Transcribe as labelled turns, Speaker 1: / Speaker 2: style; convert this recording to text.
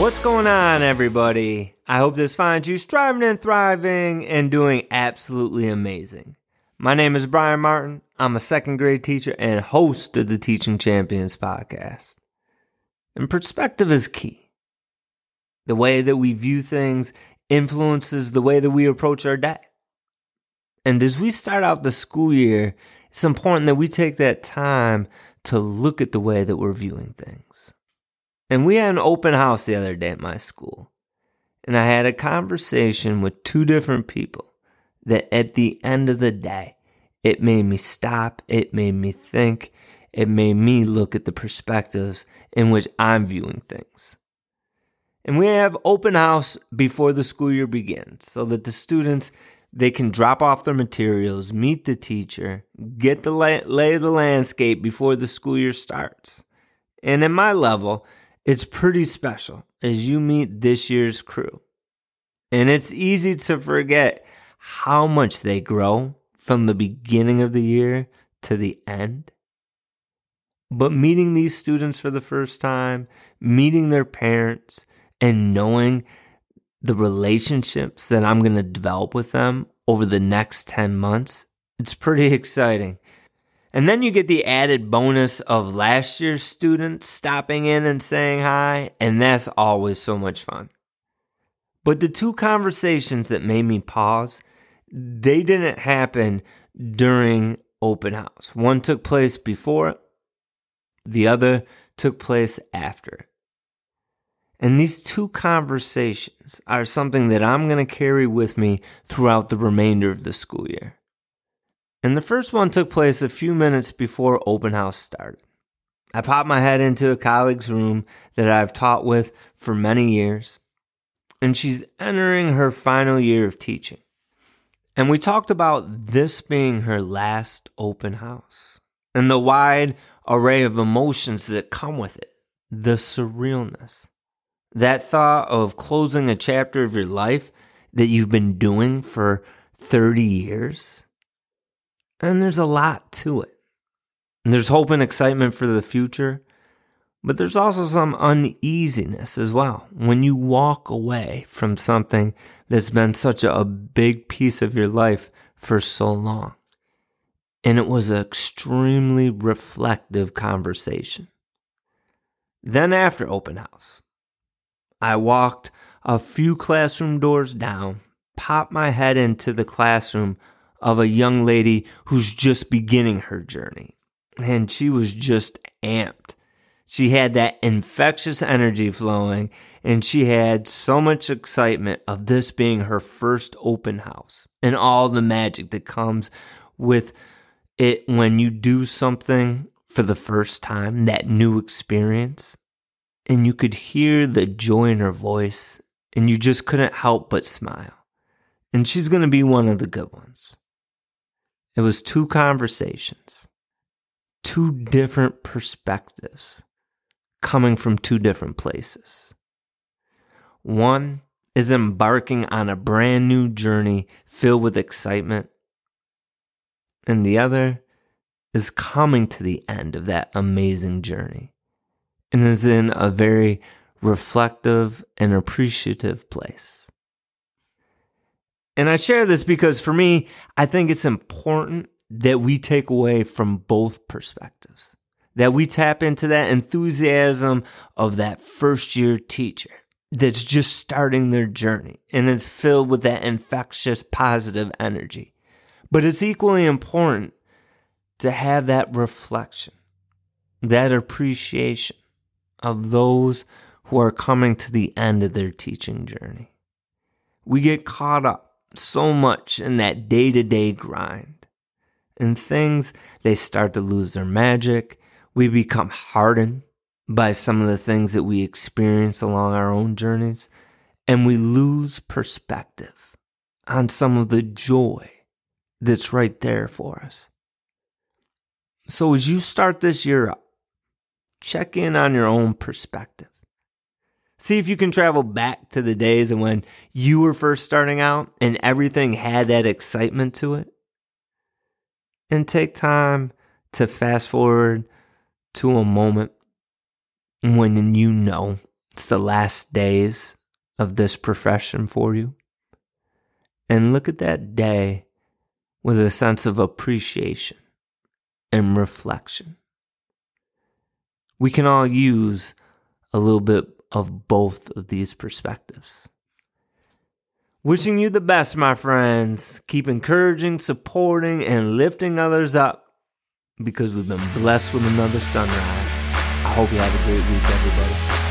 Speaker 1: What's going on, everybody? I hope this finds you striving and thriving and doing absolutely amazing. My name is Brian Martin. I'm a second grade teacher and host of the Teaching Champions podcast. And perspective is key. The way that we view things influences the way that we approach our day. And as we start out the school year, it's important that we take that time to look at the way that we're viewing things. And we had an open house the other day at my school. And I had a conversation with two different people that at the end of the day, it made me stop. It made me think. It made me look at the perspectives in which I'm viewing things. And we have open house before the school year begins so that the students they can drop off their materials, meet the teacher, get the lay, lay of the landscape before the school year starts. And at my level, it's pretty special as you meet this year's crew. And it's easy to forget how much they grow from the beginning of the year to the end. But meeting these students for the first time, meeting their parents, and knowing the relationships that I'm going to develop with them over the next 10 months, it's pretty exciting. And then you get the added bonus of last year's students stopping in and saying hi, and that's always so much fun. But the two conversations that made me pause, they didn't happen during open house. One took place before the other took place after and these two conversations are something that I'm going to carry with me throughout the remainder of the school year. And the first one took place a few minutes before open house started. I popped my head into a colleague's room that I've taught with for many years, and she's entering her final year of teaching. And we talked about this being her last open house and the wide array of emotions that come with it, the surrealness, that thought of closing a chapter of your life that you've been doing for 30 years. And there's a lot to it. There's hope and excitement for the future, but there's also some uneasiness as well when you walk away from something that's been such a big piece of your life for so long. And it was an extremely reflective conversation. Then, after open house, I walked a few classroom doors down, popped my head into the classroom of a young lady who's just beginning her journey. And she was just amped. She had that infectious energy flowing, and she had so much excitement of this being her first open house and all the magic that comes with it when you do something for the first time, that new experience and you could hear the joy in her voice, and you just couldn't help but smile. And she's going to be one of the good ones. It was two conversations, two different perspectives coming from two different places. One is embarking on a brand new journey filled with excitement, and the other is coming to the end of that amazing journey and is in a very reflective and appreciative place. And I share this because for me, I think it's important that we take away from both perspectives, that we tap into that enthusiasm of that first year teacher that's just starting their journey and is filled with that infectious positive energy. But it's equally important to have that reflection, that appreciation of those who are coming to the end of their teaching journey. We get caught up so much in that day to day grind. And things, they start to lose their magic. We become hardened by some of the things that we experience along our own journeys. And we lose perspective on some of the joy that's right there for us. So as you start this year up, check in on your own perspective. See if you can travel back to the days of when you were first starting out and everything had that excitement to it. And take time to fast forward to a moment when you know It's the last days of this profession for you. And look at that day with a sense of appreciation and reflection. We can all use a little bit of both of these perspectives. Wishing you the best, my friends. Keep encouraging, supporting, and lifting others up because we've been blessed with another sunrise. I hope you have a great week, everybody.